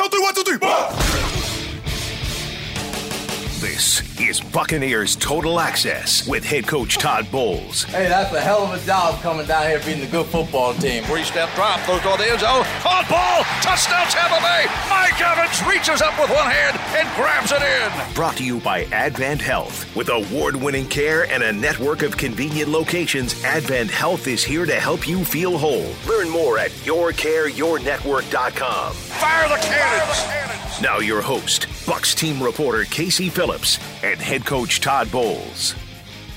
on three, one, two, three. This is Buccaneers Total Access with head coach Todd Bowles. Hey, that's a hell of a job coming down here beating a good football team. Three step drop, throws toward the end zone. Caught ball, touchdown Tampa Bay. Mike Evans reaches up with one hand and grabs it in. Brought to you by Advent Health. With award winning care and a network of convenient locations, Advent Health is here to help you feel whole. Learn more at yourcareyournetwork.com. Fire the cannons. Now, your host, Bucs team reporter Casey Phillips and head coach Todd Bowles.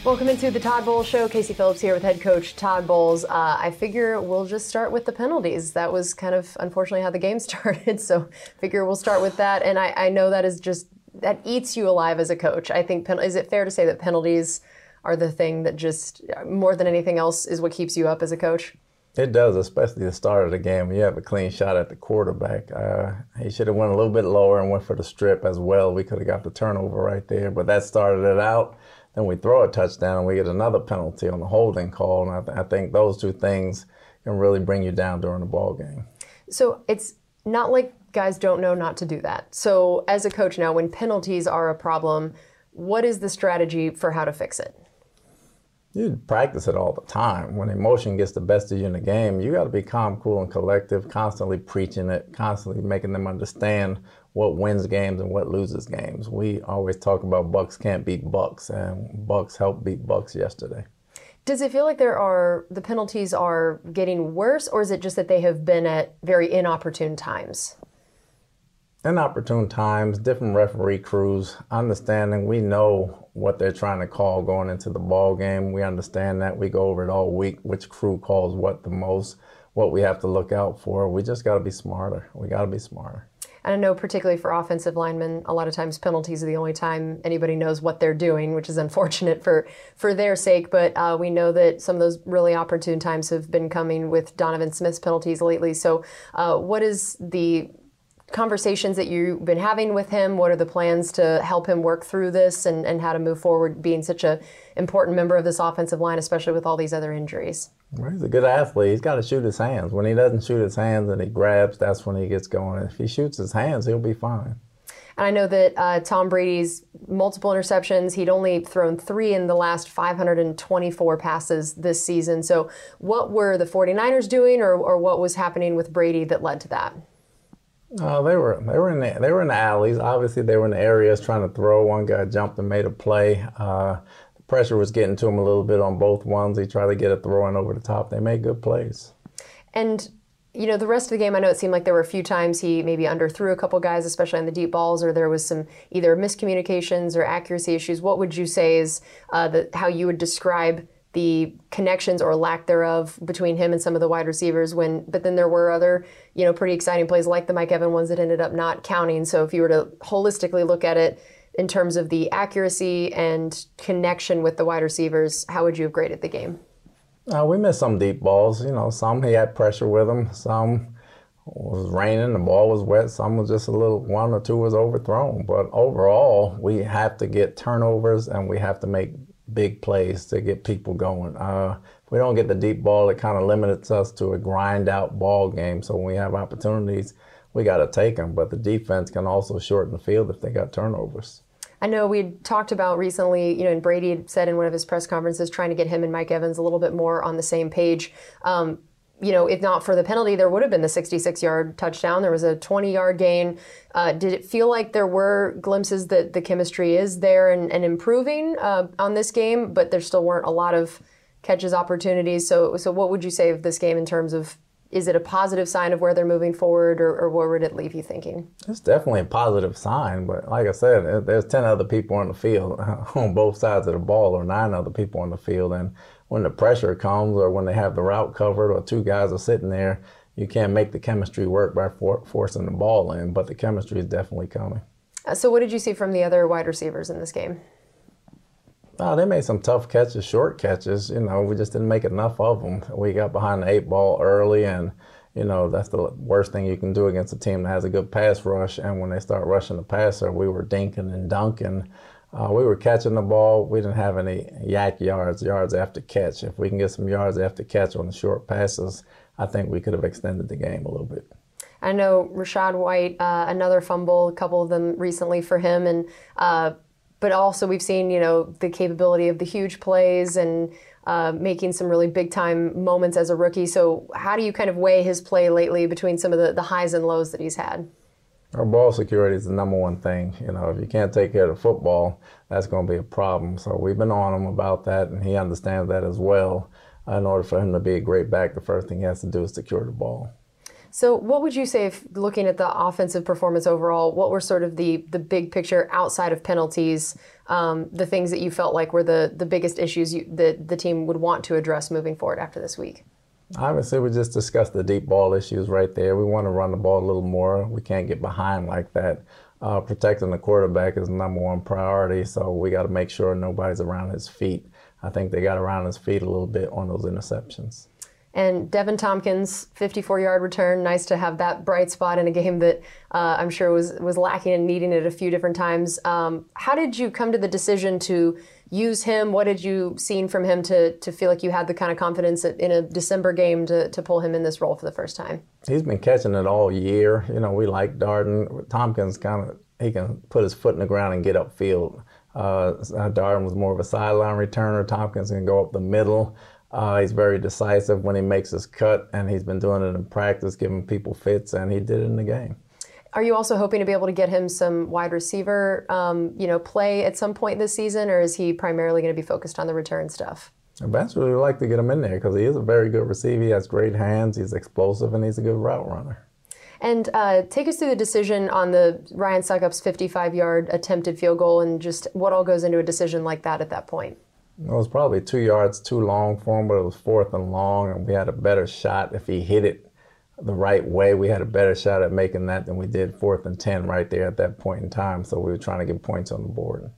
Welcome into the Todd Bowles Show. Casey Phillips here with head coach Todd Bowles. Uh, I figure we'll just start with the penalties. That was kind of unfortunately how the game started, so figure we'll start with that. And I, I know that is just that eats you alive as a coach. I think is it fair to say that penalties are the thing that just more than anything else is what keeps you up as a coach? It does, especially the start of the game. You have a clean shot at the quarterback. Uh, he should have went a little bit lower and went for the strip as well. We could have got the turnover right there, but that started it out. Then we throw a touchdown and we get another penalty on the holding call. And I, th- I think those two things can really bring you down during the ball game. So it's not like guys don't know not to do that. So as a coach now, when penalties are a problem, what is the strategy for how to fix it? You practice it all the time. When emotion gets the best of you in the game, you got to be calm, cool, and collective, constantly preaching it, constantly making them understand what wins games and what loses games. We always talk about Bucs can't beat Bucs, and Bucs helped beat Bucs yesterday. Does it feel like there are the penalties are getting worse, or is it just that they have been at very inopportune times? Inopportune times, different referee crews, understanding we know what they're trying to call going into the ball game. We understand that. We go over it all week, which crew calls what the most, what we have to look out for. We just got to be smarter. We got to be smarter. And I know, particularly for offensive linemen, a lot of times penalties are the only time anybody knows what they're doing, which is unfortunate for for their sake. But uh, we know that some of those really opportune times have been coming with Donovan Smith's penalties lately. So, uh, what is the conversations that you've been having with him? What are the plans to help him work through this and, and how to move forward being such an important member of this offensive line, especially with all these other injuries? Well, he's a good athlete. He's got to shoot his hands. When he doesn't shoot his hands and he grabs, that's when he gets going. If he shoots his hands, he'll be fine. And I know that uh, Tom Brady's multiple interceptions, he'd only thrown three in the last 524 passes this season. So, what were the 49ers doing, or, or what was happening with Brady that led to that? Uh, they were they were in the, they were in the alleys. Obviously, they were in the areas trying to throw. One guy jumped and made a play. Uh, the pressure was getting to him a little bit on both ones. He tried to get a throw in over the top. They made good plays. And you know, the rest of the game, I know it seemed like there were a few times he maybe underthrew a couple guys, especially on the deep balls, or there was some either miscommunications or accuracy issues. What would you say is uh, the, how you would describe the connections or lack thereof between him and some of the wide receivers when but then there were other you know pretty exciting plays like the Mike Evan ones that ended up not counting. So if you were to holistically look at it in terms of the accuracy and connection with the wide receivers how would you have graded the game? Uh, we missed some deep balls you know some he had pressure with him some was raining the ball was wet some was just a little one or two was overthrown. But overall we have to get turnovers and we have to make big plays to get people going. Uh, if we don't get the deep ball, it kind of limits us to a grind out ball game. So when we have opportunities, we got to take them. But the defense can also shorten the field if they got turnovers. I know we talked about recently, you know, and Brady said in one of his press conferences trying to get him and Mike Evans a little bit more on the same page. Um, you know, if not for the penalty, there would have been the 66 yard touchdown. There was a 20 yard gain. Uh, did it feel like there were glimpses that the chemistry is there and, and improving uh, on this game, but there still weren't a lot of catches opportunities? So, so what would you say of this game in terms of is it a positive sign of where they're moving forward, or, or would it leave you thinking? It's definitely a positive sign, but like I said, there's 10 other people on the field on both sides of the ball, or nine other people on the field, and when the pressure comes or when they have the route covered or two guys are sitting there, you can't make the chemistry work by for- forcing the ball in, but the chemistry is definitely coming. Uh, so, what did you see from the other wide receivers in this game? Oh, they made some tough catches, short catches. You know, we just didn't make enough of them. We got behind the eight ball early, and you know that's the worst thing you can do against a team that has a good pass rush. And when they start rushing the passer, we were dinking and dunking. Uh, we were catching the ball. We didn't have any YAC yards, yards after catch. If we can get some yards after catch on the short passes, I think we could have extended the game a little bit. I know Rachaad White, uh, another fumble, a couple of them recently for him, and uh, but also we've seen you know the capability of the huge plays and uh, making some really big time moments as a rookie. So how do you kind of weigh his play lately between some of the, the highs and lows that he's had? Our ball security is the number one thing. You know, if you can't take care of the football, that's going to be a problem. So we've been on him about that, and he understands that as well. In order for him to be a great back, the first thing he has to do is secure the ball. So, what would you say, if looking at the offensive performance overall, what were sort of the the big picture outside of penalties, um, the things that you felt like were the the biggest issues you, that the team would want to address moving forward after this week? Obviously, we just discussed the deep ball issues right there. We want to run the ball a little more. We can't get behind like that. Uh, protecting the quarterback is number one priority, so we got to make sure nobody's around his feet. I think they got around his feet a little bit on those interceptions. And Deven Thompkins, 54-yard return. Nice to have that bright spot in a game that uh, I'm sure was was lacking and needing it a few different times. Um, how did you come to the decision to use him? What did you seen from him to to feel like you had the kind of confidence in a December game to, to pull him in this role for the first time? He's been catching it all year. You know, we like Darden. Thompkins kind of he can put his foot in the ground and get upfield. Uh, Darden was more of a sideline returner. Thompkins can go up the middle. Uh, he's very decisive when he makes his cut, and he's been doing it in practice, giving people fits, and he did it in the game. Are you also hoping to be able to get him some wide receiver, um, you know, play at some point this season, or is he primarily going to be focused on the return stuff? Eventually, we like to get him in there because he is a very good receiver. He has great hands. He's explosive, and he's a good route runner. And uh, take us through the decision on the Ryan Succop's 55-yard attempted field goal, and just what all goes into a decision like that at that point. It was probably two yards too long for him, but it was fourth and long, and we had a better shot if he hit it the right way. We had a better shot at making that than we did fourth and 10 right there at that point in time. So we were trying to get points on the board.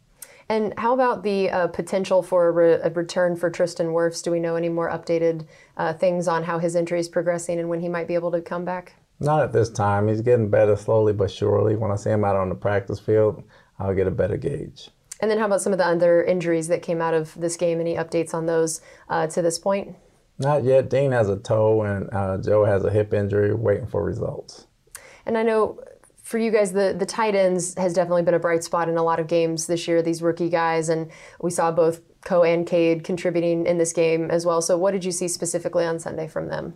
And how about the uh, potential for a, re- a, return for Tristan Wirfs? Do we know any more updated uh, things on how his injury is progressing and when he might be able to come back? Not at this time. He's getting better slowly but surely. When I see him out on the practice field, I'll get a better gauge. And then how about some of the other injuries that came out of this game? Any updates on those uh, to this point? Not yet. Dean has a toe, and uh, Joe has a hip injury, waiting for results. And I know for you guys, the the tight ends has definitely been a bright spot in a lot of games this year. These rookie guys, and we saw both Ko and Cade contributing in this game as well. So, what did you see specifically on Sunday from them?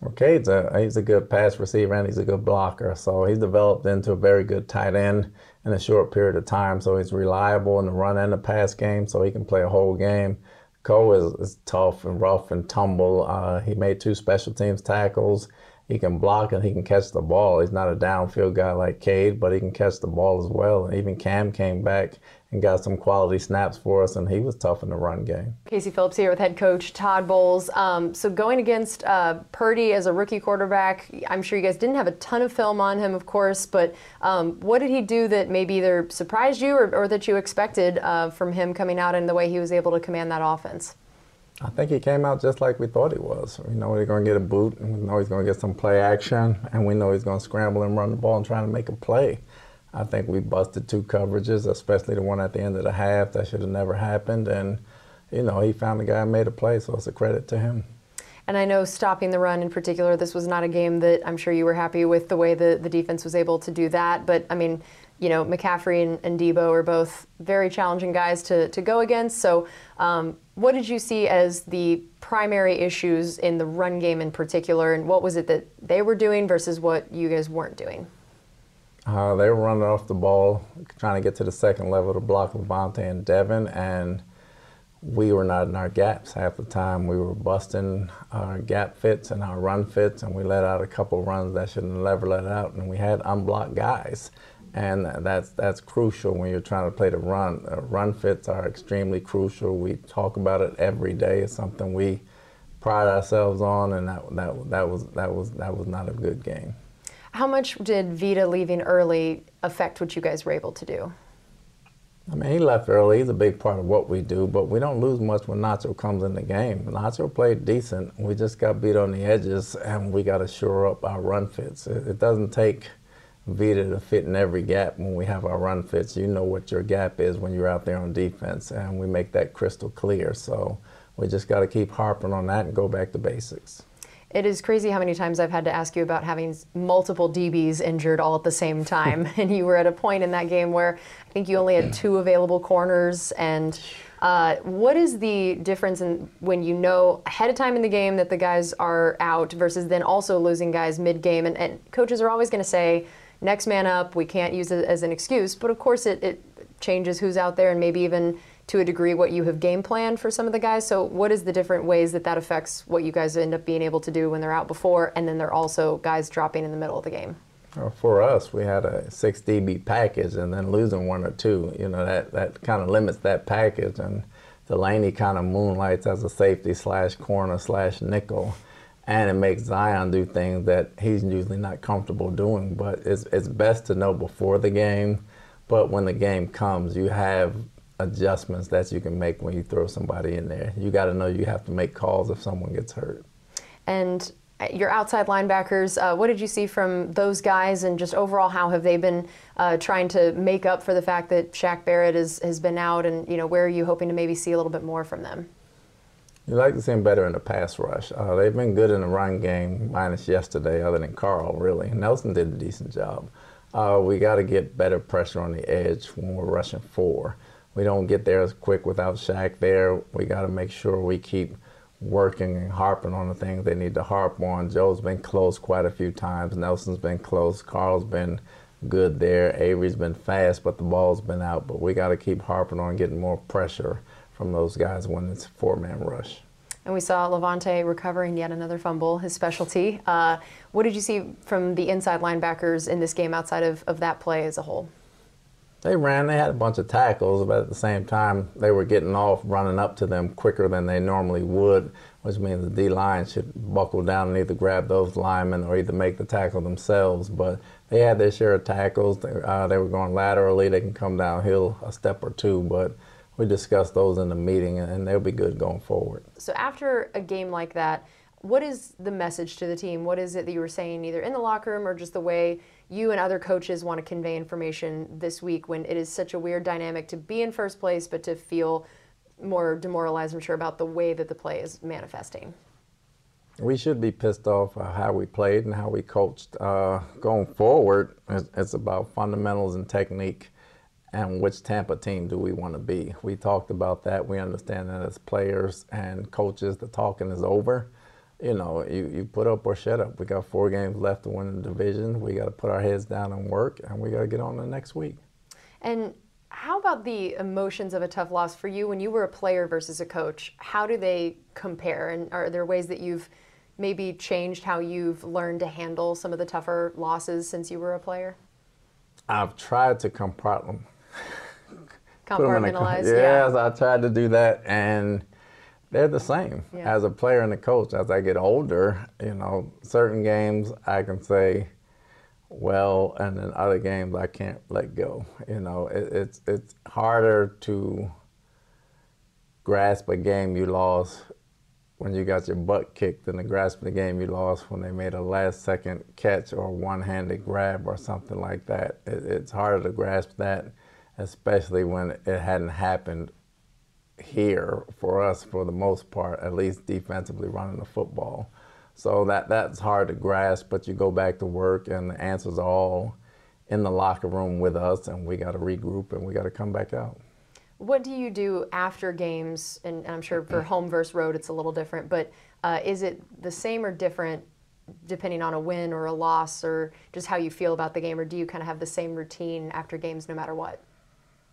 Well, Cade's a he's a good pass receiver and he's a good blocker. So he's developed into a very good tight end in a short period of time. So he's reliable in the run and the pass game. So he can play a whole game. Ko is, is tough and rough and tumble. Uh, he made two special teams tackles. He can block and he can catch the ball. He's not a downfield guy like Cade, but he can catch the ball as well. And even Cam came back and got some quality snaps for us, and he was tough in the run game. Casey Phillips here with head coach Todd Bowles. Um, so going against uh, Purdy as a rookie quarterback, I'm sure you guys didn't have a ton of film on him, of course, but um, what did he do that maybe either surprised you or, or that you expected uh, from him coming out and the way he was able to command that offense? I think he came out just like we thought he was. We know he's going to get a boot, and we know he's going to get some play action, and we know he's going to scramble and run the ball and try to make a play. I think we busted two coverages, especially the one at the end of the half that should have never happened. And, you know, he found the guy and made a play, so it's a credit to him. And I know stopping the run in particular, this was not a game that I'm sure you were happy with the way the, the defense was able to do that. But, I mean, you know, McCaffrey and, and Deebo are both very challenging guys to, to go against. So, um, what did you see as the primary issues in the run game in particular, and what was it that they were doing versus what you guys weren't doing? Uh, they were running off the ball, trying to get to the second level to block Lavonte and Devin, and we were not in our gaps half the time. We were busting our gap fits and our run fits, and we let out a couple runs that should not never let out, and we had unblocked guys. And that's that's crucial when you're trying to play the run. Uh, run fits are extremely crucial. We talk about it every day. It's something we pride ourselves on, and that that that was that was that was not a good game. How much did Vita leaving early affect what you guys were able to do? I mean, he left early. He's a big part of what we do, but we don't lose much when Nacho comes in the game. Nacho played decent. We just got beat on the edges, and we got to shore up our run fits. It, doesn't take Vita to fit in every gap when we have our run fits. You know what your gap is when you're out there on defense, and we make that crystal clear. So we just got to keep harping on that and go back to basics It is crazy how many times I've had to ask you about having multiple DBs injured all at the same time. and you were at a point in that game where I think you only had two available corners. And uh, what is the difference in when you know ahead of time in the game that the guys are out versus then also losing guys mid game? And, and, coaches are always going to say, next man up, we can't use it as an excuse. But of course, it, it changes who's out there and maybe even to a degree what you have game planned for some of the guys. So, what is the different ways that that affects what you guys end up being able to do when they're out before, and then they're also guys dropping in the middle of the game? Well, for us, we had a six DB package, and then losing one or two, you know, that that kind of limits that package. And Delaney kind of moonlights as a safety slash corner slash nickel. And it makes Zyon do things that he's usually not comfortable doing. But it's, it's best to know before the game. But when the game comes, you have adjustments that you can make when you throw somebody in there. You got to know you have to make calls if someone gets hurt. And uh, your outside linebackers, uh, what did you see from those guys, and just overall, how have they been uh, trying to make up for the fact that Shaq Barrett is, has been out, and you know where are you hoping to maybe see a little bit more from them? You like to see them better in the pass rush. Uh, they've been good in the run game, minus yesterday, other than Carl, really. Nelson did a decent job. Uh, we got to get better pressure on the edge when we're rushing four we don't get there as quick without Shaq there. We got to make sure we keep working and harping on the things they need to harp on. Joe's been close quite a few times. Nelson's been close. Carl's been good there. Avery's been fast, but the ball's been out. But we got to keep harping on getting more pressure from those guys when it's four-man rush. And we saw Lavonte recovering yet another fumble, his specialty. Uh, what did you see from the inside linebackers in this game outside of, of that play as a whole? They ran, they had a bunch of tackles, but at the same time, they were getting off running up to them quicker than they normally would, which means the D line should buckle down and either grab those linemen or either make the tackle themselves. But they had their share of tackles. They, uh, they were going laterally, they can come downhill a step or two, but we discussed those in the meeting and they'll be good going forward. So after a game like that, what is the message to the team? What is it that you were saying either in the locker room or just the way you and other coaches want to convey information this week when it is such a weird dynamic to be in first place, but to feel more demoralized, I'm sure, about the way that the play is manifesting? We should be pissed off how we played and how we coached. Uh, going forward, it's about fundamentals and technique and which Tampa team do we want to be. We talked about that. We understand that as players and coaches, the talking is over you know, you, you put up or shut up. We got four games left to win the division. We got to put our heads down and work, and we got to get on the next week. And how about the emotions of a tough loss for you when you were a player versus a coach? How do they compare? And are there ways that you've maybe changed how you've learned to handle some of the tougher losses since you were a player? I've tried to compartmentalize. Compartmentalize, yes, yeah. I tried to do that, and they're the same yeah. as a player and a coach. As I get older, you know, certain games I can say, well, and then other games I can't let go. You know, it, it's it's harder to grasp a game you lost when you got your butt kicked than to grasp the game you lost when they made a last second catch or one-handed grab or something like that. It, it's harder to grasp that, especially when it hadn't happened here for us for the most part, at least defensively running the football. So that that's hard to grasp, but you go back to work and the answers are all in the locker room with us and we got to regroup and we got to come back out. What do you do after games? And, I'm sure for home versus road it's a little different, but uh, is it the same or different depending on a win or a loss or just how you feel about the game, or do you kind of have the same routine after games no matter what?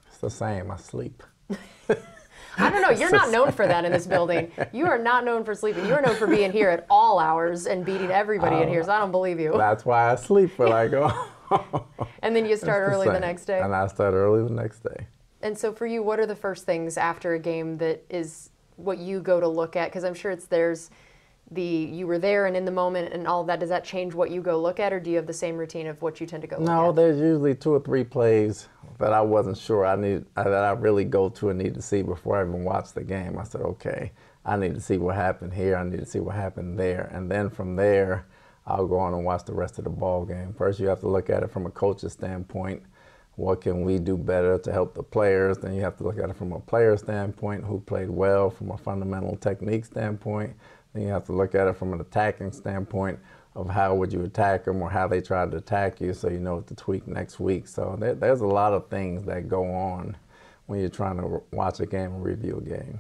It's the same. I sleep. I don't know. You're not known for that in this building. You are not known for sleeping. You are known for being here at all hours and beating everybody in um, here. So I don't believe you. That's why I sleep for I go. and then you start early the, the next day. And I start early the next day. And so for you, what are the first things after a game that is what you go to look at? Because I'm sure it's there's the you were there and in the moment and all that. Does that change what you go look at, or do you have the same routine of what you tend to go? No, there's usually two or three plays that I wasn't sure I need that I really go to and need to see before I even watch the game. I said, okay, I need to see what happened here. I need to see what happened there, and then from there, I'll go on and watch the rest of the ball game. First, you have to look at it from a coach's standpoint. What can we do better to help the players? Then you have to look at it from a player standpoint, who played well, from a fundamental technique standpoint. Then you have to look at it from an attacking standpoint of how would you attack them or how they try to attack you so you know what to tweak next week. So there, there's a lot of things that go on when you're trying to watch a game and review a game.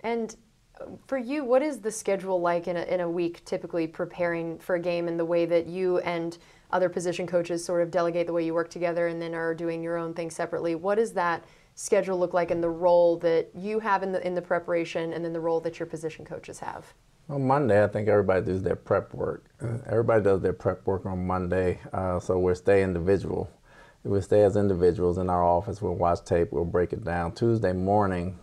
And uh, for you, what is the schedule like in a, in a week typically preparing for a game and the way that you and other position coaches sort of delegate the way you work together and then are doing your own thing separately? What does that schedule look like and the role that you have in the, in the preparation and then the role that your position coaches have? On Monday, I think everybody does their prep work. Everybody does their prep work on Monday, uh, so we'll stay individual. We stay as individuals in our office. We'll watch tape. We'll break it down. Tuesday morning,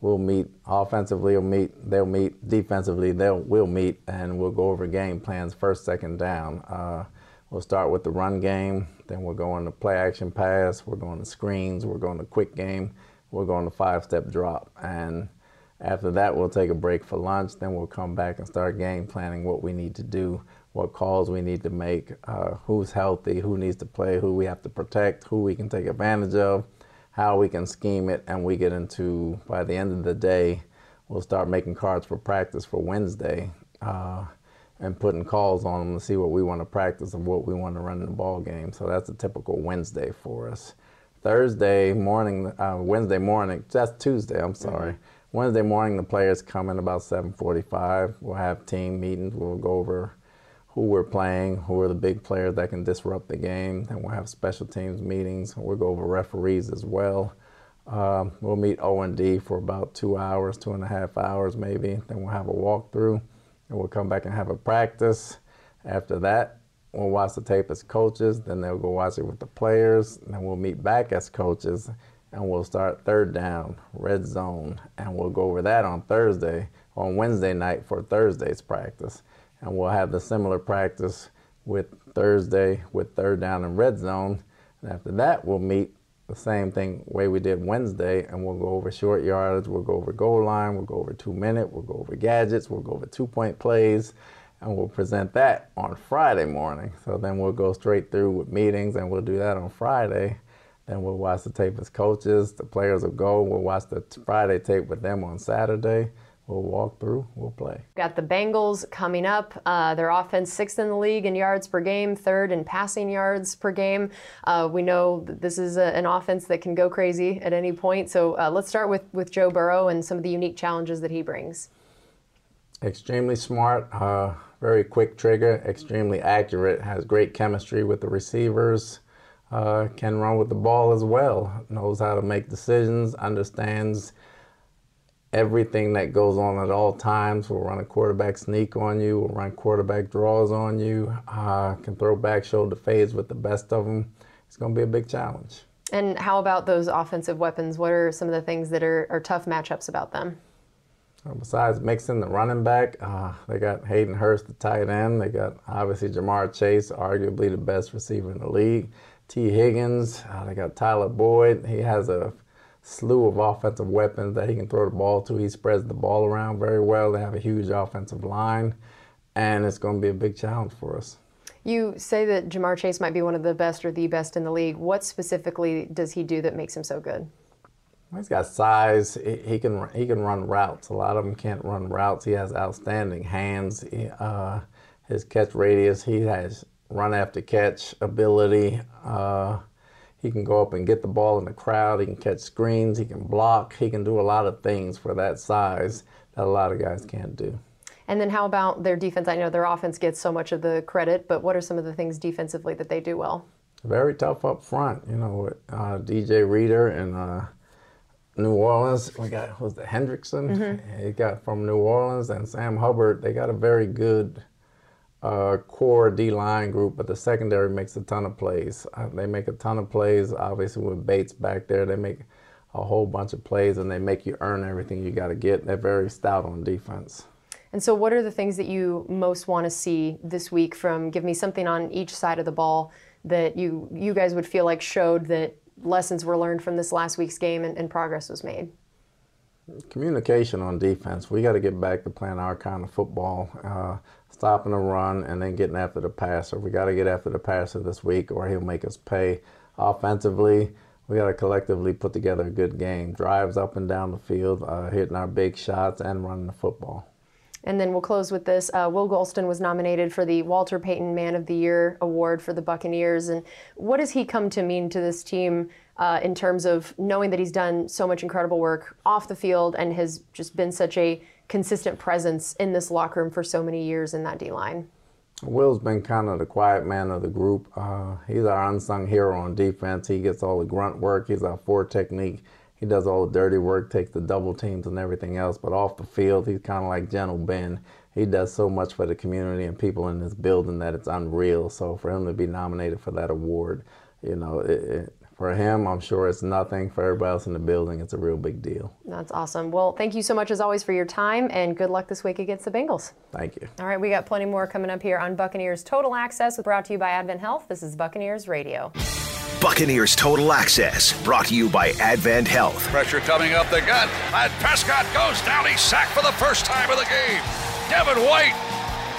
we'll meet offensively. We'll meet. They'll meet defensively. They'll we'll meet, and we'll go over game plans first, second down. Uh, we'll start with the run game. Then we'll go into play action pass. We're going to screens. We're going to quick game. We're going to five step drop and after that, we'll take a break for lunch. Then we'll come back and start game planning what we need to do, what calls we need to make, uh, who's healthy, who needs to play, who we have to protect, who we can take advantage of, how we can scheme it. And we get into, by the end of the day, we'll start making cards for practice for Wednesday uh, and putting calls on them to see what we want to practice and what we want to run in the ball game. So that's a typical Wednesday for us. Thursday morning, uh, Wednesday morning, that's Tuesday, I'm sorry. Mm-hmm Wednesday morning, the players come in about 7:45. We'll have team meetings. We'll go over who we're playing, who are the big players that can disrupt the game. Then we'll have special teams meetings. We'll go over referees as well. Um, we'll meet O and D for about two hours, two and a half hours maybe. Then we'll have a walkthrough, and we'll come back and have a practice. After that, we'll watch the tape as coaches. Then they'll go watch it with the players. And then we'll meet back as coaches and we'll start third down, red zone, and we'll go over that on Thursday, on Wednesday night for Thursday's practice. And we'll have the similar practice with Thursday with third down and red zone. And after that, we'll meet the same thing way we did Wednesday, and we'll go over short yardage, we'll go over goal line, we'll go over two minute, we'll go over gadgets, we'll go over two point plays, and we'll present that on Friday morning. So then we'll go straight through with meetings, and we'll do that on Friday. Then we'll watch the tape as coaches. The players will go. We'll watch the Friday tape with them on Saturday. We'll walk through. We'll play. Got the Bengals coming up. Uh, their offense sixth in the league in yards per game, third in passing yards per game. Uh, we know this is a, an offense that can go crazy at any point. So uh, let's start with with Joe Burrow and some of the unique challenges that he brings. Extremely smart, uh, very quick trigger, extremely accurate, has great chemistry with the receivers uh, can run with the ball as well, knows how to make decisions, understands everything that goes on at all times. Will run a quarterback sneak on you, will run quarterback draws on you, uh, can throw back shoulder fades with the best of them. It's going to be a big challenge. And how about those offensive weapons? What are some of the things that are, are tough matchups about them? besides Mixon the running back, uh, they got Hayden Hurst, the tight end. They got obviously Ja'Marr Chase, arguably the best receiver in the league. Tee Higgins. Uh, they got Tyler Boyd. He has a slew of offensive weapons that he can throw the ball to. He spreads the ball around very well. They have a huge offensive line, and it's going to be a big challenge for us. You say that Ja'Marr Chase might be one of the best or the best in the league. What specifically does he do that makes him so good? He's got size. He, can he can run routes. A lot of them can't run routes. He has outstanding hands. He, uh, his catch radius. He has run after catch ability. Uh, he can go up and get the ball in the crowd. He can catch screens. He can block. He can do a lot of things for that size that a lot of guys can't do. And then how about their defense? I know their offense gets so much of the credit, but what are some of the things defensively that they do well? Very tough up front. You know, with uh, DJ Reader and uh, New Orleans, we got was the Hendrickson. Mm-hmm. He got from New Orleans and Sam Hubbard. They got a very good uh, core D line group, but the secondary makes a ton of plays. Uh, they make a ton of plays. Obviously, with Bates back there, they make a whole bunch of plays and they make you earn everything you got to get. They're very stout on defense. And so, what are the things that you most want to see this week from? Give me something on each side of the ball that you you guys would feel like showed that lessons were learned from this last week's game and, and progress was made. Communication on defense. We got to get back to playing our kind of football. Uh, stopping the run, and then getting after the passer. We got to get after the passer this week, or he'll make us pay. Offensively, we got to collectively put together a good game. Drives up and down the field, uh, hitting our big shots, and running the football. And then we'll close with this. Uh, Will Gholston was nominated for the Walter Payton Man of the Year award for the Buccaneers. And what does he come to mean to this team uh, in terms of knowing that he's done so much incredible work off the field and has just been such a consistent presence in this locker room for so many years in that D line? Will's been kind of the quiet man of the group. Uh, he's our unsung hero on defense. He gets all the grunt work. He's our four technique. He does all the dirty work, takes the double teams and everything else. But off the field, he's kind of like Gentle Ben. He does so much for the community and people in this building that it's unreal. So for him to be nominated for that award, you know, it, it, for him, I'm sure it's nothing. For everybody else in the building, it's a real big deal. That's awesome. Well, thank you so much as always for your time and good luck this week against the Bengals. Thank you. All right, we got plenty more coming up here on Buccaneers Total Access, brought to you by Advent Health. This is Buccaneers Radio. Buccaneers Total Access, brought to you by Advent Health. Pressure coming up the gut, and Prescott goes down. He's sacked for the first time of the game. Devin White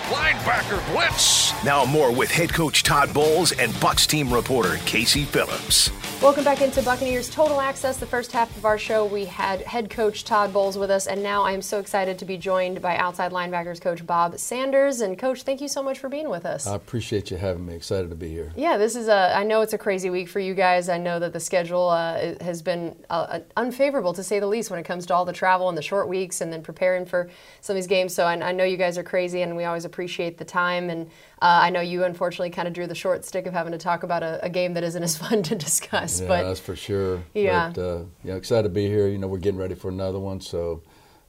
linebacker blitz. Now more with head coach Todd Bowles and Bucs team reporter Casey Phillips. Welcome back into Buccaneers Total Access. The first half of our show, we had head coach Todd Bowles with us, and now I'm so excited to be joined by outside linebackers coach Bob Sanders. And coach, thank you so much for being with us. I appreciate you having me. Excited to be here. Yeah, this is a. I know it's a crazy week for you guys. I know that the schedule uh, has been uh, unfavorable to say the least when it comes to all the travel and the short weeks, and then preparing for some of these games. So I, I know you guys are crazy, and we always appreciate the time. And uh, I know you unfortunately kind of drew the short stick of having to talk about a, a game that isn't as fun to discuss. Yeah, but that's for sure. Yeah. But, uh, you know, excited to be here. You know, we're getting ready for another one. So,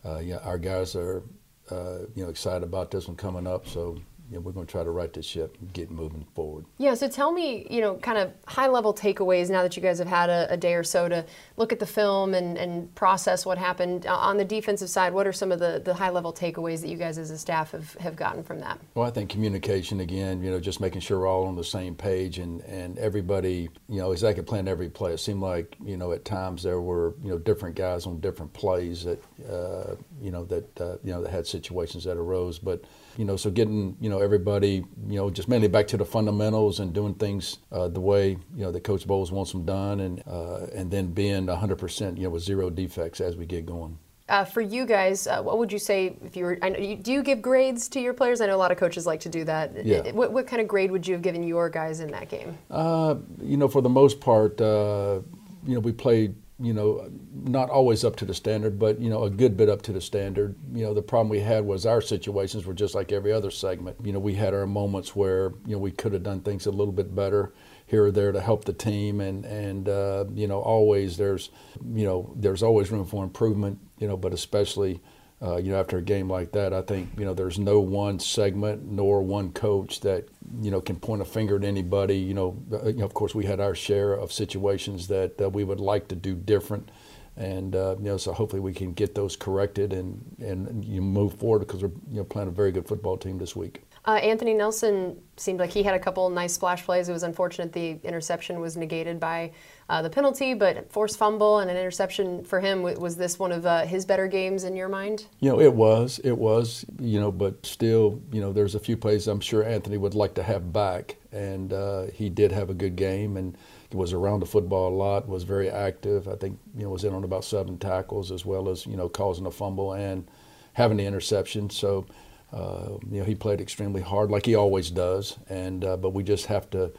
uh, yeah, our guys are, uh, you know, excited about this one coming up. So, you know, we're going to try to right this ship and get moving forward. Yeah, so tell me, you know, kind of high level takeaways now that you guys have had a, a, day or so to look at the film and, and process what happened. Uh, on the defensive side, what are some of the, the high level takeaways that you guys as a staff have, have gotten from that? Well, I think communication again, you know, just making sure we're all on the same page and, and everybody, you know, exactly plan every play. It seemed like, you know, at times there were, you know, different guys on different plays that, uh, you know, that, uh, you know, that had situations that arose. But, you know, so getting, you know, everybody, you know, just mainly back to the fundamentals and doing things uh, the way, you know, that Coach Bowles wants them done and, uh, and then being 100%, you know, with zero defects as we get going. Uh, for you guys, uh, what would you say if you were? Know, do you give grades to your players? I know a lot of coaches like to do that. Yeah. What, what kind of grade would you have given your guys in that game? Uh, you know, for the most part, uh, you know, we played you know, not always up to the standard, but you know, a good bit up to the standard. You know, the problem we had was our situations were just like every other segment. You know, we had our moments where you know we could have done things a little bit better here or there to help the team, and and uh, you know, always there's you know there's always room for improvement. You know, but especially uh, you know, after a game like that, I think you know there's no one segment nor one coach that you know can point a finger at anybody. You know, uh, you know of course, we had our share of situations that we would like to do different, and uh, you know, so hopefully we can get those corrected and and you move forward because we're you know playing a very good football team this week. Uh, Anthony Nelson seemed like he had a couple nice splash plays. It was unfortunate the interception was negated by uh, the penalty, but forced fumble and an interception for him. Was this one of uh, his better games in your mind? You know, it was. It was. You know, but still, you know, there's a few plays I'm sure Anthony would like to have back, and uh, he did have a good game and was around the football a lot. Was very active. I think you know was in on about seven tackles as well as you know causing a fumble and having the interception. So uh, you know, he played extremely hard, like he always does, and uh, but we just have to,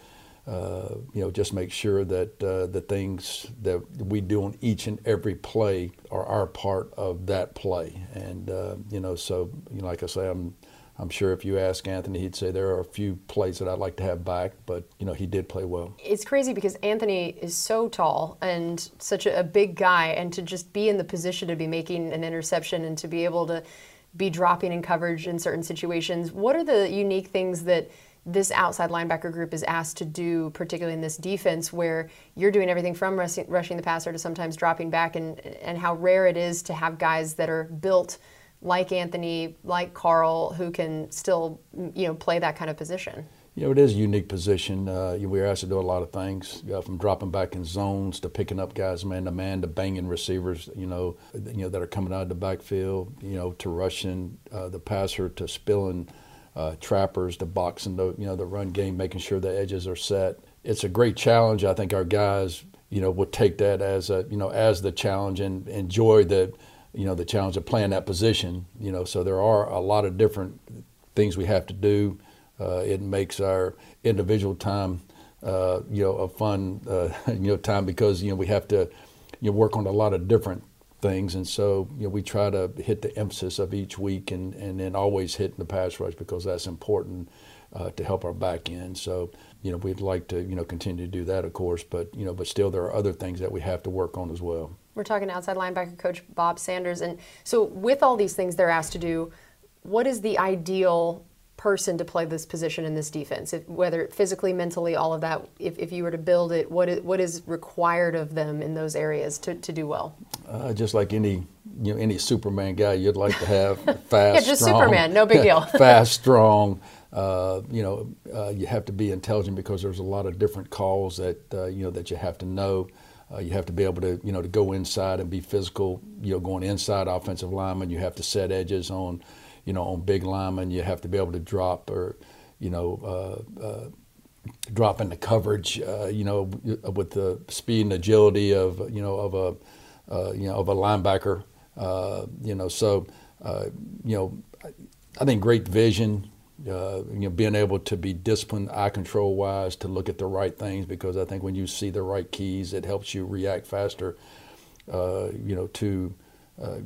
uh, you know, just make sure that uh, the things that we do on each and every play are our part of that play, and uh, you know, so you know, like I say, I'm. I'm sure if you ask Anthony, he'd say there are a few plays that I'd like to have back, but you know he did play well. It's crazy because Anthony is so tall and such a, a big guy, and to just be in the position to be making an interception and to be able to be dropping in coverage in certain situations. What are the unique things that this outside linebacker group is asked to do, particularly in this defense, where you're doing everything from rushing, rushing the passer to sometimes dropping back, and, and how rare it is to have guys that are built like Anthony, like Carl, who can still you know play that kind of position. You know, it is a unique position. Uh, we are asked to do a lot of things, uh, from dropping back in zones to picking up guys man to man to banging receivers. You know, you know that are coming out of the backfield. You know, to rushing uh, the passer to spilling uh, trappers to boxing the you know the run game, making sure the edges are set. It's a great challenge. I think our guys, you know, would take that as a you know as the challenge and enjoy the you know, the challenge of playing that position. You know, so there are a lot of different things we have to do. Uh, it makes our individual time, uh, you know, a fun, uh, you know, time because you know we have to, you know, work on a lot of different things, and so you know we try to hit the emphasis of each week, and and then always hitting the pass rush because that's important uh, to help our back end. So you know we'd like to you know continue to do that, of course, but you know but still there are other things that we have to work on as well. We're talking to outside linebacker coach Bob Sanders, and so with all these things they're asked to do, what is the ideal person to play this position in this defense, if, whether physically, mentally, all of that. If, if you were to build it, what is, what is required of them in those areas to, to do well? Uh, just like any you know any Superman guy, you'd like to have fast, yeah, just strong, Superman, no big deal. fast, strong. Uh, you know, uh, you have to be intelligent because there's a lot of different calls that uh, you know that you have to know. Uh, you have to be able to you know to go inside and be physical. You know, going inside offensive lineman, you have to set edges on you know, on big linemen, you have to be able to drop or, you know, uh, uh, drop into coverage, uh, you know, with the speed and agility of, you know, of a, uh, you know, of a linebacker, uh, you know, so, uh, you know, I think great vision, you know, being able to be disciplined, eye control wise, to look at the right things, because I think when you see the right keys, it helps you react faster, you know, to,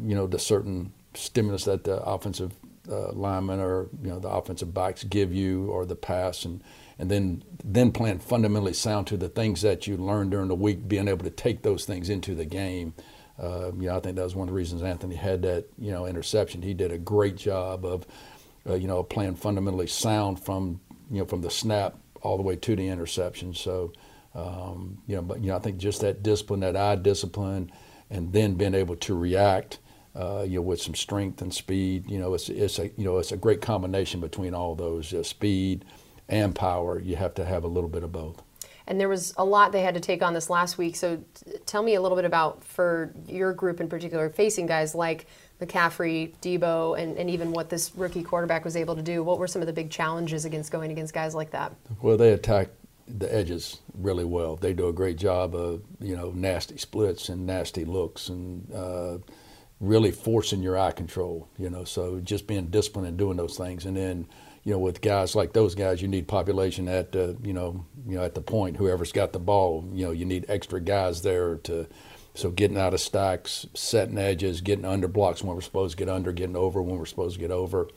you know, the certain stimulus that the offensive uh, linemen or you know the offensive backs give you or the pass and and then then playing fundamentally sound to the things that you learned during the week, being able to take those things into the game. Uh, you know, I think that was one of the reasons Anthony had that you know interception. He did a great job of uh, you know playing fundamentally sound from you know from the snap all the way to the interception. So um, you know, but you know I think just that discipline, that eye discipline, and then being able to react uh, you know, with some strength and speed. You know, it's, it's a you know it's a great combination between all those uh, speed and power. You have to have a little bit of both. And there was a lot they had to take on this last week. So t- tell me a little bit about for your group in particular, facing guys like McCaffrey, Deebo, and, and even what this rookie quarterback was able to do. What were some of the big challenges against going against guys like that? Well, they attack the edges really well. They do a great job of you know nasty splits and nasty looks and. Uh, really forcing your eye control, you know, so just being disciplined and doing those things. And then, you know, with guys like those guys, you need population at, you know, you know, at the point, whoever's got the ball, you know, you need extra guys there to, so getting out of stacks, setting edges, getting under blocks when we're supposed to get under, getting over when we're supposed to get over,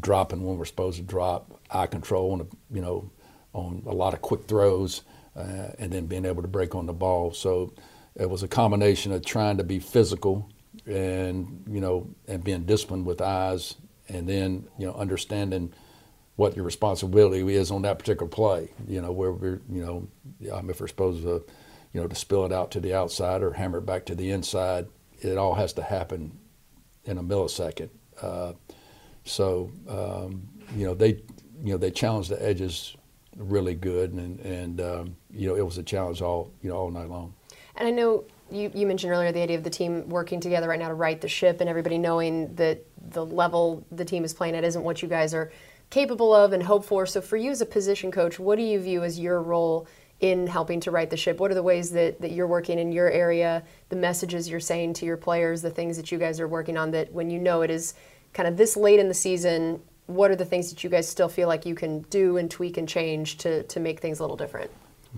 dropping when we're supposed to drop, eye control on, you know, on a lot of quick throws, uh, and then being able to break on the ball. So it was a combination of trying to be physical and you know and being disciplined with eyes and then you know understanding what your responsibility is on that particular play you know where we're you know if we're supposed to you know to spill it out to the outside or hammer it back to the inside it all has to happen in a millisecond. Uh, so um, you know they you know they challenged the edges really good and and um, you know it was a challenge all you know all night long. And I know you, you mentioned earlier the idea of the team working together right now to right the ship and everybody knowing that the level the team is playing at isn't what you guys are capable of and hope for. So, for you as a position coach, what do you view as your role in helping to right the ship? What are the ways that, that you're working in your area, the messages you're saying to your players, the things that you guys are working on that when you know it is kind of this late in the season, what are the things that you guys still feel like you can do and tweak and change to, to make things a little different?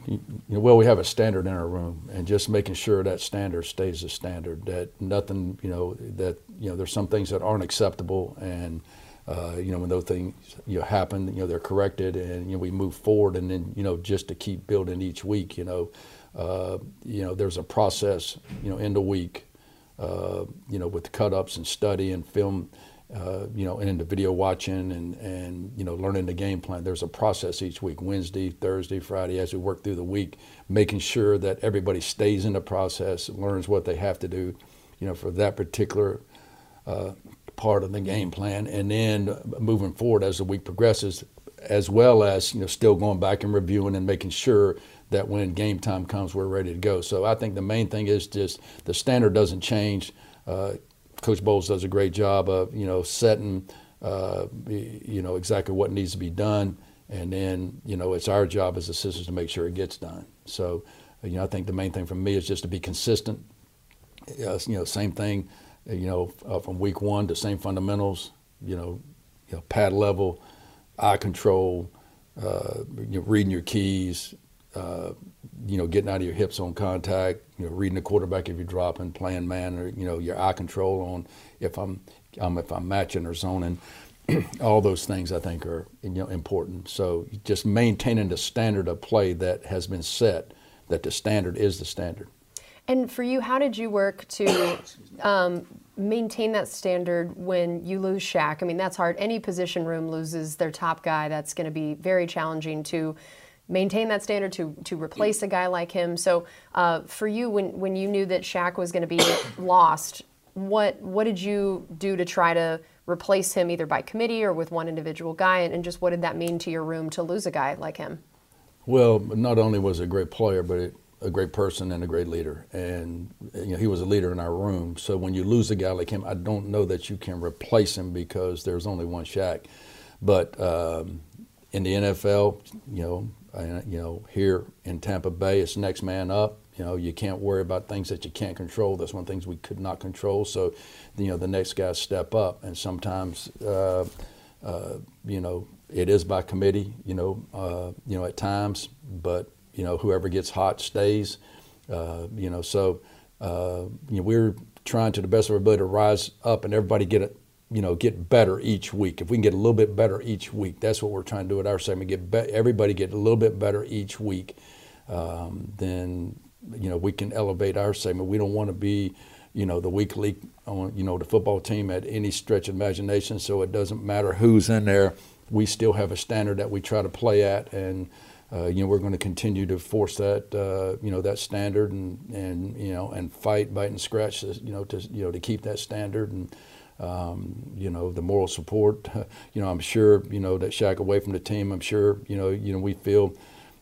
You know, well, we have a standard in our room, and just making sure that standard stays a standard. That nothing, you know, that you know, there's some things that aren't acceptable, and uh, you know, when those things you know happen, you know, they're corrected, and you know, we move forward, and then you know, just to keep building each week, you know, uh, you know, there's a process, you know, in the week, uh, you know, with cut ups and study and film uh, you know, and in video watching and, and, you know, learning the game plan. There's a process each week, Wednesday, Thursday, Friday, as we work through the week, making sure that everybody stays in the process, learns what they have to do, you know, for that particular uh, part of the game plan. And then moving forward as the week progresses, as well as, you know, still going back and reviewing and making sure that when game time comes, we're ready to go. So I think the main thing is just the standard doesn't change. Uh, Coach Bowles does a great job of you know setting uh, you know exactly what needs to be done, and then you know it's our job as assistants to make sure it gets done. So you know I think the main thing for me is just to be consistent. You know, same thing. you know, uh, from week one, the same fundamentals, you know, you know pad level, eye control, uh, you know, reading your keys, uh, you know, getting out of your hips on contact, you know, reading the quarterback if you're dropping, playing man, or you know, your eye control on if I'm, um, if I'm matching or zoning. all those things I think are you know important. So just maintaining the standard of play that has been set, that the standard is the standard. And for you, how did you work to um, maintain that standard when you lose Shaq? I mean, that's hard. Any position room loses their top guy. That's going to be very challenging to maintain that standard to to replace a guy like him. So uh, for you, when when you knew that Shaq was going to be lost, what what did you do to try to replace him either by committee or with one individual guy? And, and just what did that mean to your room to lose a guy like him? Well, not only was he a great player, but it, a great person and a great leader. And you know, he was a leader in our room. So when you lose a guy like him, I don't know that you can replace him because there's only one Shaq. But um, in the NFL, you know, you know, here in Tampa Bay, it's next man up. You know, you can't worry about things that you can't control. That's one of the things we could not control. So, you know, the next guys step up, and sometimes, uh, uh, you know, it is by committee. You know, uh, you know, at times, but you know, whoever gets hot stays. Uh, you know, so uh, you know, we're trying to the best of our ability to rise up, and everybody get it. You know, get better each week. If we can get a little bit better each week, that's what we're trying to do at our segment. Get be- everybody get a little bit better each week. Um, then you know we can elevate our segment. We don't want to be, you know, the weak link on you know the football team at any stretch of imagination. So it doesn't matter who's in there. We still have a standard that we try to play at, and uh, you know we're going to continue to force that uh, you know that standard and and you know and fight, bite and scratch, you know to you know to keep that standard and. Um, you know the moral support. You know, I'm sure you know that Shaq away from the team. I'm sure you know you know we feel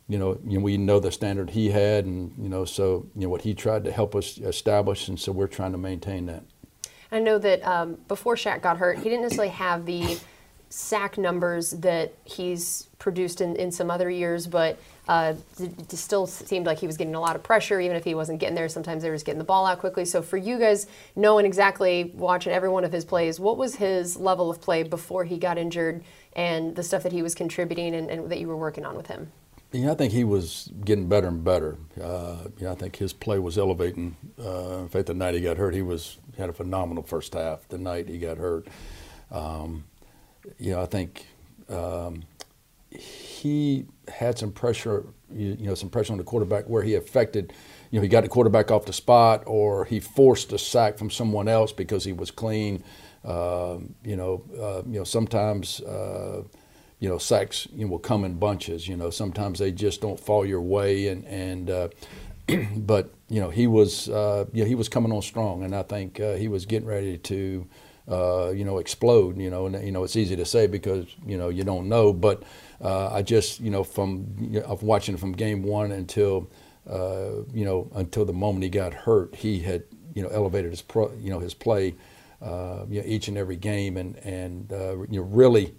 you know, you know, we know the standard he had, and you know, so you know what he tried to help us establish, and so we're trying to maintain that. I know that um, before Shaq got hurt, he didn't necessarily have the sack numbers that he's produced in, in some other years, but uh, it still seemed like he was getting a lot of pressure, even if he wasn't getting there. Sometimes they were just getting the ball out quickly. So for you guys, knowing exactly, watching every one of his plays, what was his level of play before he got injured, and the stuff that he was contributing and, and that you were working on with him? Yeah, I think he was getting better and better. Uh, you know, I think his play was elevating. Uh, in fact, the night he got hurt, he was had a phenomenal first half. The night he got hurt, um, you know, I think um, he had some pressure. You, you, know, some pressure on the quarterback where he affected. You know, he got the quarterback off the spot, or he forced a sack from someone else because he was clean. Uh, you know, uh, you know, sometimes uh, you know, sacks you know, will come in bunches. You know, sometimes they just don't fall your way, and and uh, but you know he was uh, he was coming on strong, and I think uh, he was getting ready to uh, you know explode. You know, and you know it's easy to say because you know you don't know, but uh, I just you know from you know, watching from game one until uh, you know until the moment he got hurt, he had you know elevated his pro, you know his play. you know, each and every game, and and you know really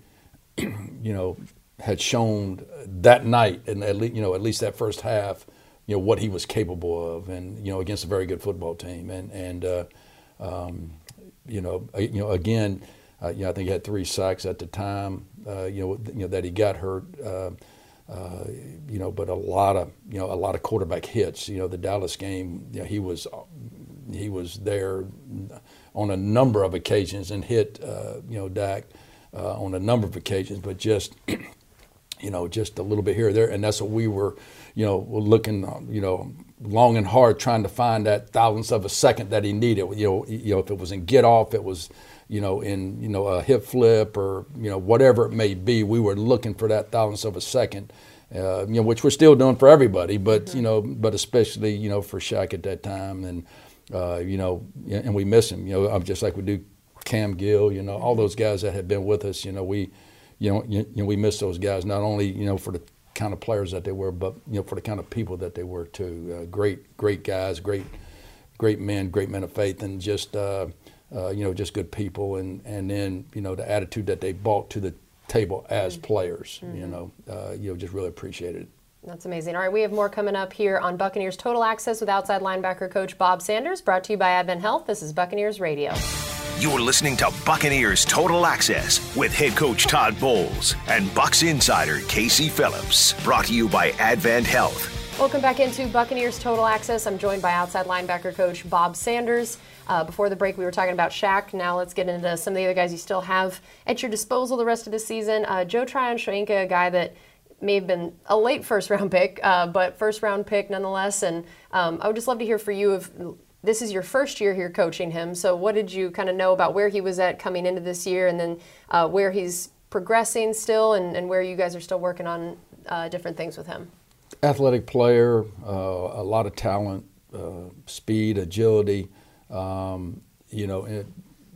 you know, had shown that night, and at least you know at least that first half, you know what he was capable of, and you know against a very good football team, and and uh, um, you know uh, you know again, uh, you know I think he had three sacks at the time, uh, you know you know that he got hurt. Uh, uh, you know, but a lot of you know a lot of quarterback hits. You know, the Dallas game, you know, he was he was there on a number of occasions and hit you know Dak uh, on a number of occasions, but just you know just a little bit here or there, and that's what we were you know looking you know long and hard trying to find that thousandth of a second that he needed. You know, you know if it was in get off, it was you know in you know a hip flip or you know whatever it may be. We were looking for that thousandth of a second. Uh, you know, which we're still doing for everybody, but mm-hmm. you know, but especially you know for Shaq at that time, and uh, you know, and we miss him. You know, just like we do Cam Gill, you know, all those guys that have been with us, you know, we, you know, you, you know, we miss those guys not only, you know, for the kind of players that they were, but you know, for the kind of people that they were too. Uh, great, great guys, great, great men, great men of faith, and just, uh, uh, you know, just good people, and and then you know the attitude that they brought to the table as mm-hmm. players, mm-hmm. you know, uh, you know, just really appreciated it. That's amazing. All right, we have more coming up here on Buccaneers Total Access with outside linebacker coach Bob Sanders, brought to you by Advent Health. This is Buccaneers Radio. You're listening to Buccaneers Total Access with head coach Todd Bowles and Bucs insider Casey Phillips. Brought to you by Advent Health. Welcome back into Buccaneers Total Access. I'm joined by outside linebacker coach Bob Sanders. Uh, before the break, we were talking about Shaq. Now let's get into some of the other guys you still have at your disposal the rest of the season. Uh, Joe Tryon-Shoyinka, a guy that may have been a late first round pick, uh, but first round pick nonetheless. And um, I would just love to hear for you if this is your first year here coaching him. So what did you kind of know about where he was at coming into this year, and then uh, where he's progressing still, and, and, where you guys are still working on uh, different things with him? Athletic player, uh, a lot of talent, uh, speed, agility. Um, you know, it,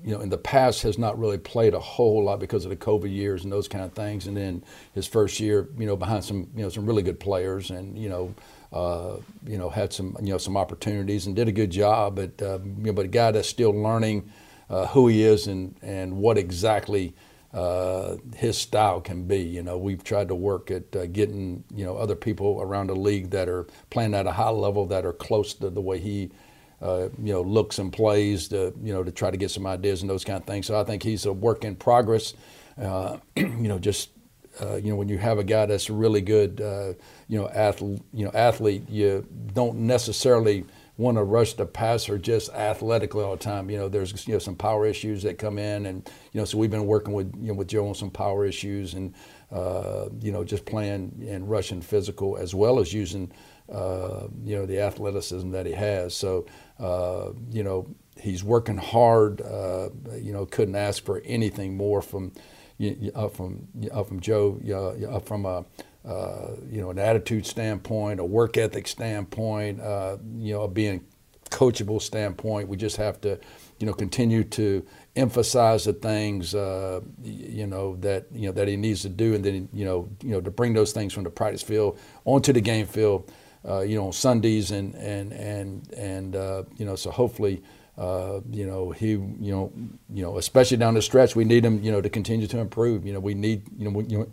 you know, in the past has not really played a whole lot because of the COVID years and those kind of things. And then his first year, you know, behind some, you know, some really good players and, you know, uh, you know, had some, you know, some opportunities and did a good job. But, uh, you know, but a guy that's still learning uh, who he is and, and what exactly uh, his style can be. You know, we've tried to work at uh, getting, you know, other people around the league that are playing at a high level that are close to the way he – uh, you know, looks and plays to, you know, to try to get some ideas and those kind of things. So I think he's a work in progress. Uh, you know, just uh, you know, when you have a guy that's a really good, uh, you know, athlete, you know, athlete, you don't necessarily want to rush the passer just athletically all the time. You know, there's you know some power issues that come in, and you know, so we've been working with you know with Joe on some power issues, and uh, you know, just playing and rushing physical as well as using uh, you know the athleticism that he has. So uh, you know, he's working hard. Uh, you know, couldn't ask for anything more from uh, from uh, from Joe. Uh, from a you know an attitude standpoint, a work ethic standpoint, you know, a being coachable standpoint. We just have to, you know, continue to emphasize the things, uh, you know, that you know that he needs to do, and then you know, you know, to bring those things from the practice field onto the game field uh, you know, Sundays and and and and uh, you know, so hopefully, uh, you know, he, you know, you know, especially down the stretch, we need him, you know, to continue to improve. You know, we need, you know, we, you know,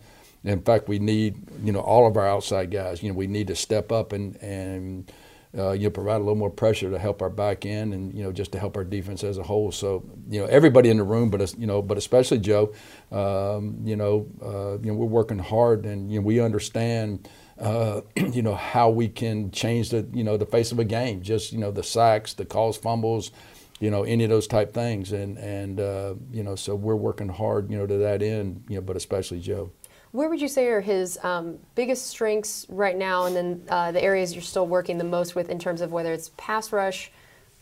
in fact, we need, you know, all of our outside guys. You know, we need to step up and and. Uh, you know, provide a little more pressure to help our back end, and you know, just to help our defense as a whole. So, you know, everybody in the room, but you know, but especially Joe, um, you know, uh, you know, we're working hard, and you know, we understand uh, you know how we can change the you know the face of a game. Just you know the sacks, the calls, fumbles, you know any of those type things, and and uh, you know so we're working hard you know to that end. You know, but especially Joe. Where would you say are his um, biggest strengths right now, and then uh, the areas you're still working the most with in terms of whether it's pass rush,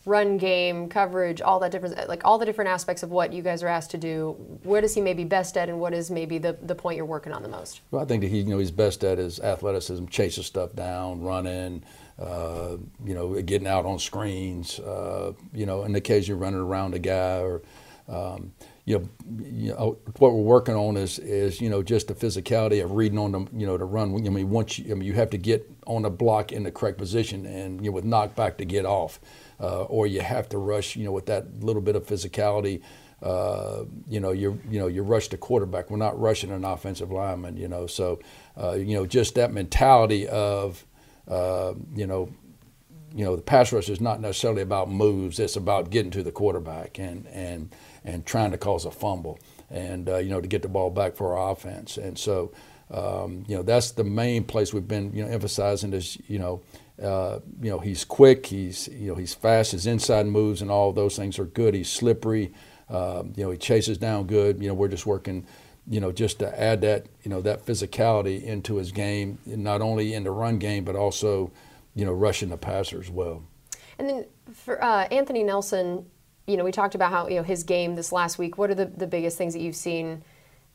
run game, coverage, all that different, like all the different aspects of what you guys are asked to do. Where does he maybe best at, and what is maybe the, the point you're working on the most? Well, I think that he, you know, he's best at is athleticism, chasing stuff down, running, uh, you know, getting out on screens, uh, you know, and occasionally running around a guy or. Um, you know, you know, what we're working on is is you know just the physicality of reading on the you know the run. I mean, once you, I mean you have to get on the block in the correct position and you know with knockback to get off uh, or you have to rush, you know, with that little bit of physicality. Uh, you know, you you know, you rush the quarterback. We're not rushing an offensive lineman. You know, so uh, you know, just that mentality of, uh, you know, you know, the pass rush is not necessarily about moves. It's about getting to the quarterback and and and trying to cause a fumble and uh, you know to get the ball back for our offense. And so, um, you know, that's the main place we've been you know emphasizing is you know uh, you know, he's quick. He's you know he's fast. His inside moves and all those things are good. He's slippery. Uh, you know, he chases down good. You know, we're just working. You know, just to add that you know that physicality into his game, not only in the run game but also you know rushing the passer as well. And then for uh, Anthony Nelson, you know, we talked about how you know his game this last week. What are the, the biggest things that you've seen?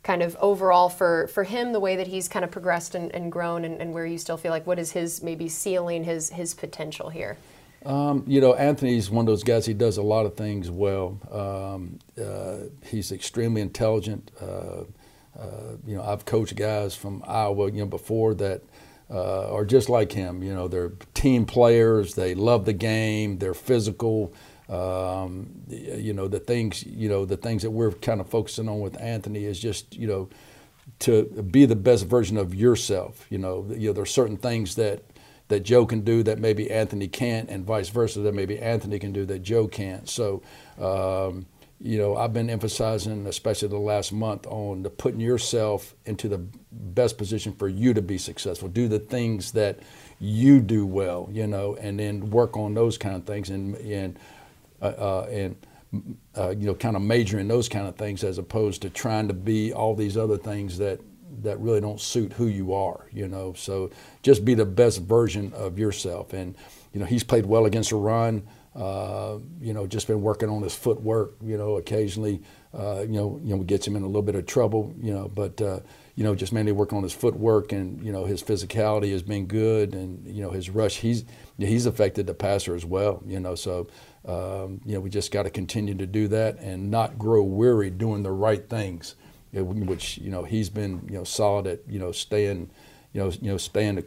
Kind of overall for, for him, the way that he's kind of progressed and, and grown, and, and, where you still feel like what is his maybe ceiling, his his potential here? Um, you know, Anthony's one of those guys. He does a lot of things well. Um, uh, he's extremely intelligent. Uh, uh, you know, I've coached guys from Iowa, you know, before that uh, are just like him. You know, they're team players. They love the game. They're physical. Um, you know the things you know the things that we're kind of focusing on with Anthony is just you know to be the best version of yourself. You know, you know, there are certain things that that Joe can do that maybe Anthony can't, and vice versa that maybe Anthony can do that Joe can't. So, um, you know, I've been emphasizing, especially the last month, on the putting yourself into the best position for you to be successful. Do the things that you do well, you know, and then work on those kind of things and and and uh, you know, kind of major in those kind of things as opposed to trying to be all these other things that that really don't suit who you are. You know, so just be the best version of yourself. And you know, he's played well against run. Uh, you know, just been working on his footwork. You know, occasionally, uh, you know, you know, gets him in a little bit of trouble. You know, but uh, you know, just mainly working on his footwork and you know his physicality has been good, and you know his rush. He's he's affected the passer as well. You know, so um, you know we just got to continue to do that and not grow weary doing the right things, which you know he's been you know solid at you know staying you know you know staying the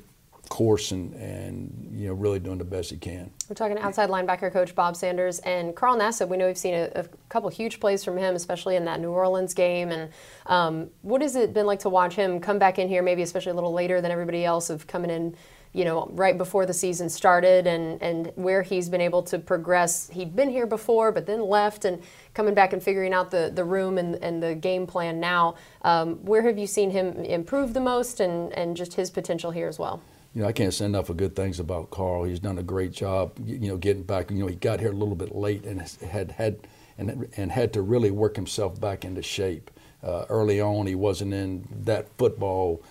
course and and you know really doing the best he can. We're talking outside linebacker coach Bob Sanders and Carl Nassib. We know we've seen a, a couple huge plays from him, especially in that New Orleans game. And um, what has it been like to watch him come back in here, maybe especially a little later than everybody else, of coming in? You know, right before the season started and, and where he's been able to progress. He'd been here before, but then left and coming back and figuring out the, the room and, and the game plan now. Um, where have you seen him improve the most and, and just his potential here as well? you know, I can't say enough of good things about Carl. He's done a great job, you know, getting back. You know, he got here a little bit late and had had and and had to really work himself back into shape. Uh, early on, he wasn't in that football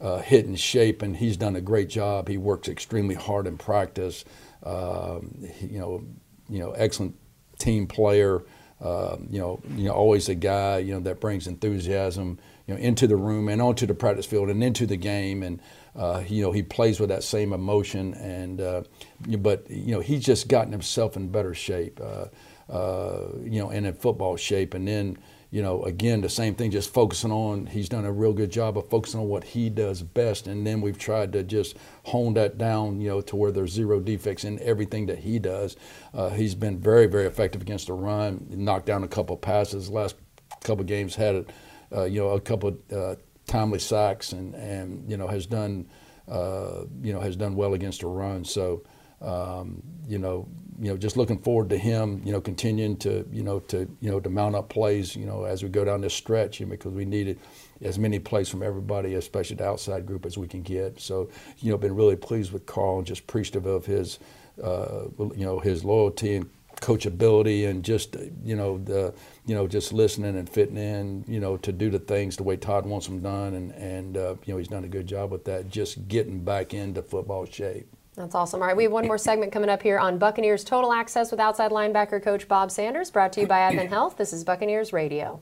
uh, hitting shape, and he's done a great job. He works extremely hard in practice. Um, you know, you know, excellent team player. Uh, you know, you know, always a guy you know that brings enthusiasm you know into the room and onto the practice field and into the game and uh, you know, he plays with that same emotion, and uh, but you know, he's just gotten himself in better shape, uh, uh, you know, and in football shape. And then, you know, again, the same thing, just focusing on. He's done a real good job of focusing on what he does best, and then we've tried to just hone that down, you know, to where there's zero defects in everything that he does. Uh, he's been very, very effective against the run. Knocked down a couple passes. Last couple games had, uh, you know, a couple timely sacks and, and you know has done uh, you know has done well against the run. So um, you know you know just looking forward to him you know continuing to you know to you know to mount up plays you know as we go down this stretch you know, because we needed as many plays from everybody, especially the outside group, as we can get. So you know been really pleased with Carl and just appreciative of his uh, you know his loyalty and coachability and just you know the you know just listening and fitting in you know to do the things the way Todd wants them done and and uh, you know he's done a good job with that just getting back into football shape. That's awesome. All right, we have one more segment coming up here on Buccaneers Total Access with outside linebacker coach Bob Sanders, brought to you by Advent Health. This is Buccaneers Radio.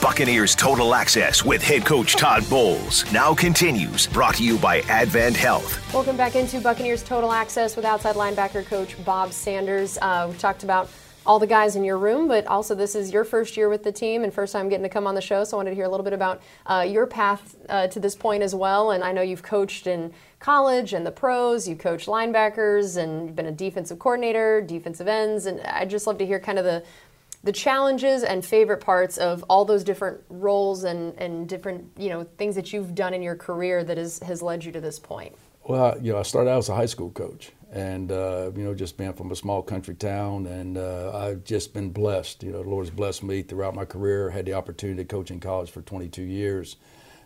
Buccaneers Total Access with head coach Todd Bowles now continues, brought to you by Advent Health. Welcome back into Buccaneers Total Access with outside linebacker coach Bob Sanders. Uh, we've talked about all the guys in your room, but also this is your first year with the team and first time getting to come on the show. So I wanted to hear a little bit about uh, your path uh, to this point as well. And I know you've coached in college and the pros, you coached linebackers, and you've been a defensive coordinator, defensive ends, and I'd just love to hear kind of the the challenges and favorite parts of all those different roles and, and different you know things that you've done in your career that has, has led you to this point well you know i started out as a high school coach and uh, you know just being from a small country town and uh, i've just been blessed you know the lord's blessed me throughout my career. Had the opportunity to coach in college for 22 years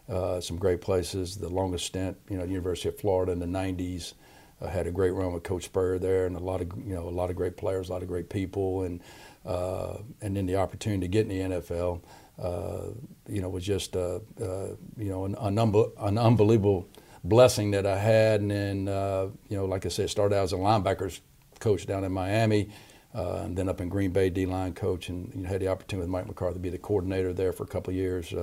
uh, some great places the longest stint you know university of florida in the 90s I had a great run with Coach Spurrier there, and a lot of you know a lot of great players, a lot of great people, and uh, and then the opportunity to get in the NFL, uh, you know, was just uh, you know an, an, an, unbelievable blessing that I had. And then uh, you know, like I said, started out as a linebackers coach down in Miami. Uh, and then up in Green Bay, D-line coach, and you know, had the opportunity with Mike McCarthy to be the coordinator there for a couple of years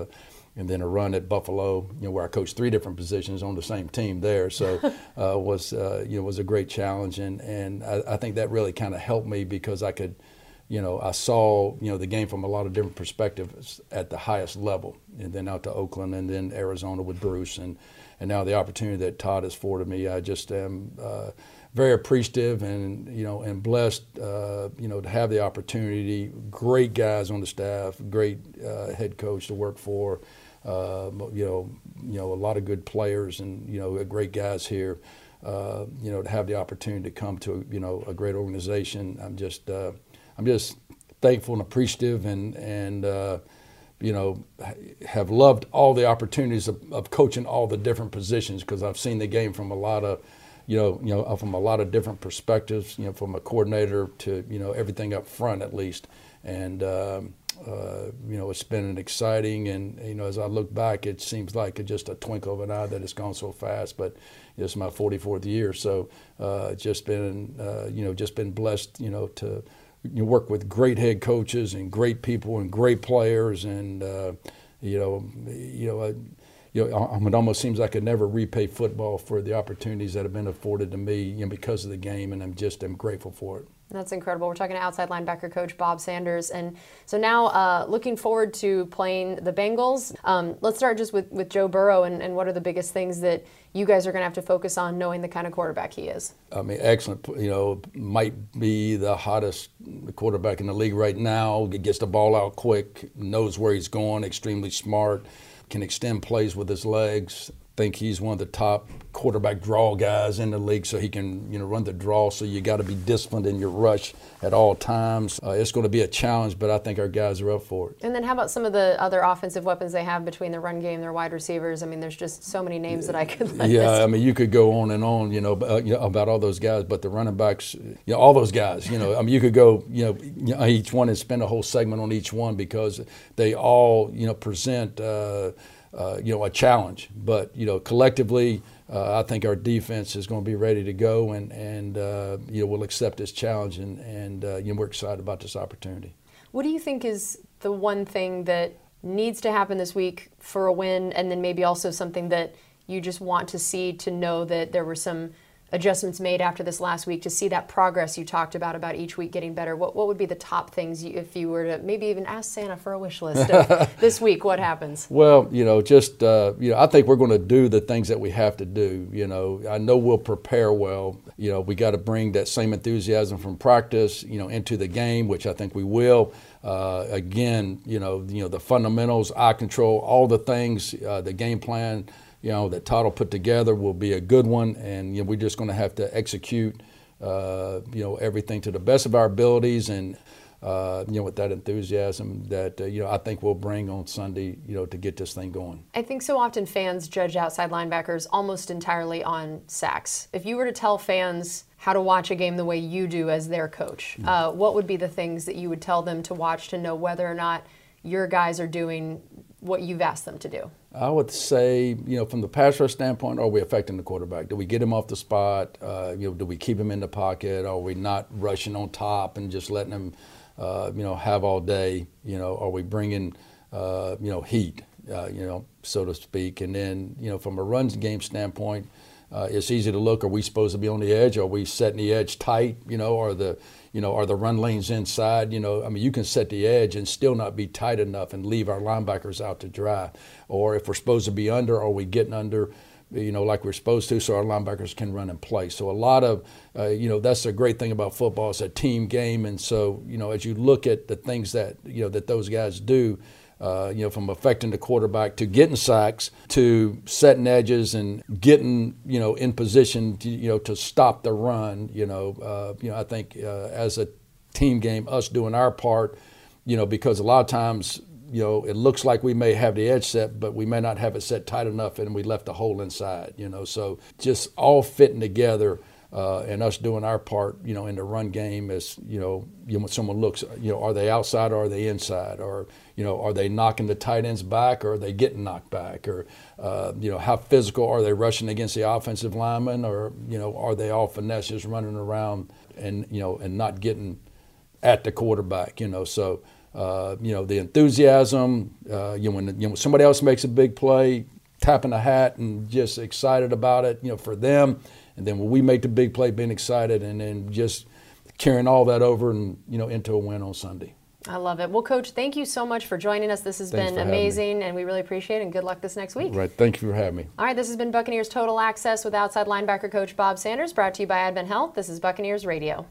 and then a run at Buffalo, you know, where I coached three different positions on the same team there. So uh, was uh, you know was a great challenge, and and I, I think that really kind of helped me because I could you know, I saw, you know, the game from a lot of different perspectives at the highest level, and then out to Oakland, and then Arizona with Bruce, and and now the opportunity that Todd has afforded me, I just am uh, very appreciative and you know and blessed, uh, you know, to have the opportunity. Great guys on the staff, great uh, head coach to work for. uh, you know, you know, a lot of good players and you know, great guys here. Uh, you know, to have the opportunity to come to you know a great organization, I'm just uh, I'm just thankful and appreciative, and and you know have loved all the opportunities of, of coaching all the different positions because I've seen the game from a lot of you know, you know, from a lot of different perspectives, you know, from a coordinator to, you know, everything up front at least. And, um, uh, you know, it's been an exciting, and you know, as I look back, it seems like just a twinkle of an eye that it's gone so fast. But it's my 44th year, so uh, just been, uh, you know, just been blessed, you know, to you work with great head coaches and great people and great players, and uh, you know, you know. I, you know, it almost seems like I could never repay football for the opportunities that have been afforded to me you know, because of the game, and I'm just I'm grateful for it. That's incredible. We're talking to outside linebacker coach Bob Sanders. And so now uh, looking forward to playing the Bengals. Um, let's start just with, with Joe Burrow and, and what are the biggest things that you guys are going to have to focus on knowing the kind of quarterback he is? I mean, excellent. You know, might be the hottest quarterback in the league right now. Gets the ball out quick, knows where he's going, extremely smart, can extend plays with his legs, think he's one of the top quarterback draw guys in the league, so he can you know run the draw. So you got to be disciplined in your rush at all times. Uh, it's going to be a challenge, but I think our guys are up for it. And then how about some of the other offensive weapons they have between the run game, their wide receivers? I mean, there's just so many names that I could. List. yeah, I mean, you could go on and on, you know, uh, you know, about all those guys, but the running backs, you know, all those guys, you know, I mean, you could go, you know, you know each one and spend a whole segment on each one because they all, you know, present. Uh, uh, you know, a challenge. But you know, collectively, uh, I think our defense is going to be ready to go, and and uh, you know, we'll accept this challenge, and and uh, you know, we're excited about this opportunity. What do you think is the one thing that needs to happen this week for a win, and then maybe also something that you just want to see to know that there were some adjustments made after this last week to see that progress you talked about about each week getting better. What, what would be the top things you, if you were to maybe even ask santa for a wish list this week what happens? Well you know just uh, you know i think we're going to do the things that we have to do you know. I know we'll prepare well. You know we got to bring that same enthusiasm from practice you know into the game which i think we will. Uh, again you know you know the fundamentals eye control all the things uh, the game plan you know, that Todd will put together will be a good one, and you know, we're just going to have to execute, uh, you know, everything to the best of our abilities, and uh, you know, with that enthusiasm that uh, you know I think we'll bring on Sunday, you know, to get this thing going. I think so often fans judge outside linebackers almost entirely on sacks. If you were to tell fans how to watch a game the way you do as their coach, mm. what would be the things that you would tell them to watch to know whether or not your guys are doing what you've asked them to do? I would say, you know, from the pass rush standpoint, are we affecting the quarterback? Do we get him off the spot? Uh, you know, do we keep him in the pocket? Are we not rushing on top and just letting him, uh, you know, have all day? You know, are we bringing, uh, you know, heat, uh, you know, so to speak? And then, you know, from a runs game standpoint, uh, it's easy to look. Are we supposed to be on the edge? Are we setting the edge tight? You know, are the you know, are the run lanes inside? You know, I mean, you can set the edge and still not be tight enough and leave our linebackers out to dry. Or if we're supposed to be under, are we getting under? you know, like we're supposed to, so our linebackers can run and play. So a lot of, uh, you know, that's the great thing about football. It's a team game, and so you know, as you look at the things that you know that those guys do, uh, you know, from affecting the quarterback to getting sacks to setting edges and getting, you know, in position, to, you know, to stop the run. You know, uh, you know, I think uh, as a team game, us doing our part, you know, because a lot of times, you know, it looks like we may have the edge set, but we may not have it set tight enough, and we left a hole inside. You know, so just all fitting together uh, and us doing our part, you know, in the run game is, you know, you know, when someone looks, you know, are they outside or are they inside, or you know, are they knocking the tight ends back or are they getting knocked back, or uh, you know, how physical are they rushing against the offensive lineman, or you know, are they all finesses running around and you know, and not getting at the quarterback, you know, so. Uh, you know the enthusiasm. Uh, you know when you know, somebody else makes a big play, tapping a hat and just excited about it. You know for them, and then when we make the big play, being excited, and then just carrying all that over and you know into a win on Sunday. I love it. Well, Coach, thank you so much for joining us. This has Thanks been amazing, and we really appreciate it. And good luck this next week. Right. Thank you for having me. All right. This has been Buccaneers Total Access with outside linebacker coach Bob Sanders, brought to you by Advent Health. This is Buccaneers Radio.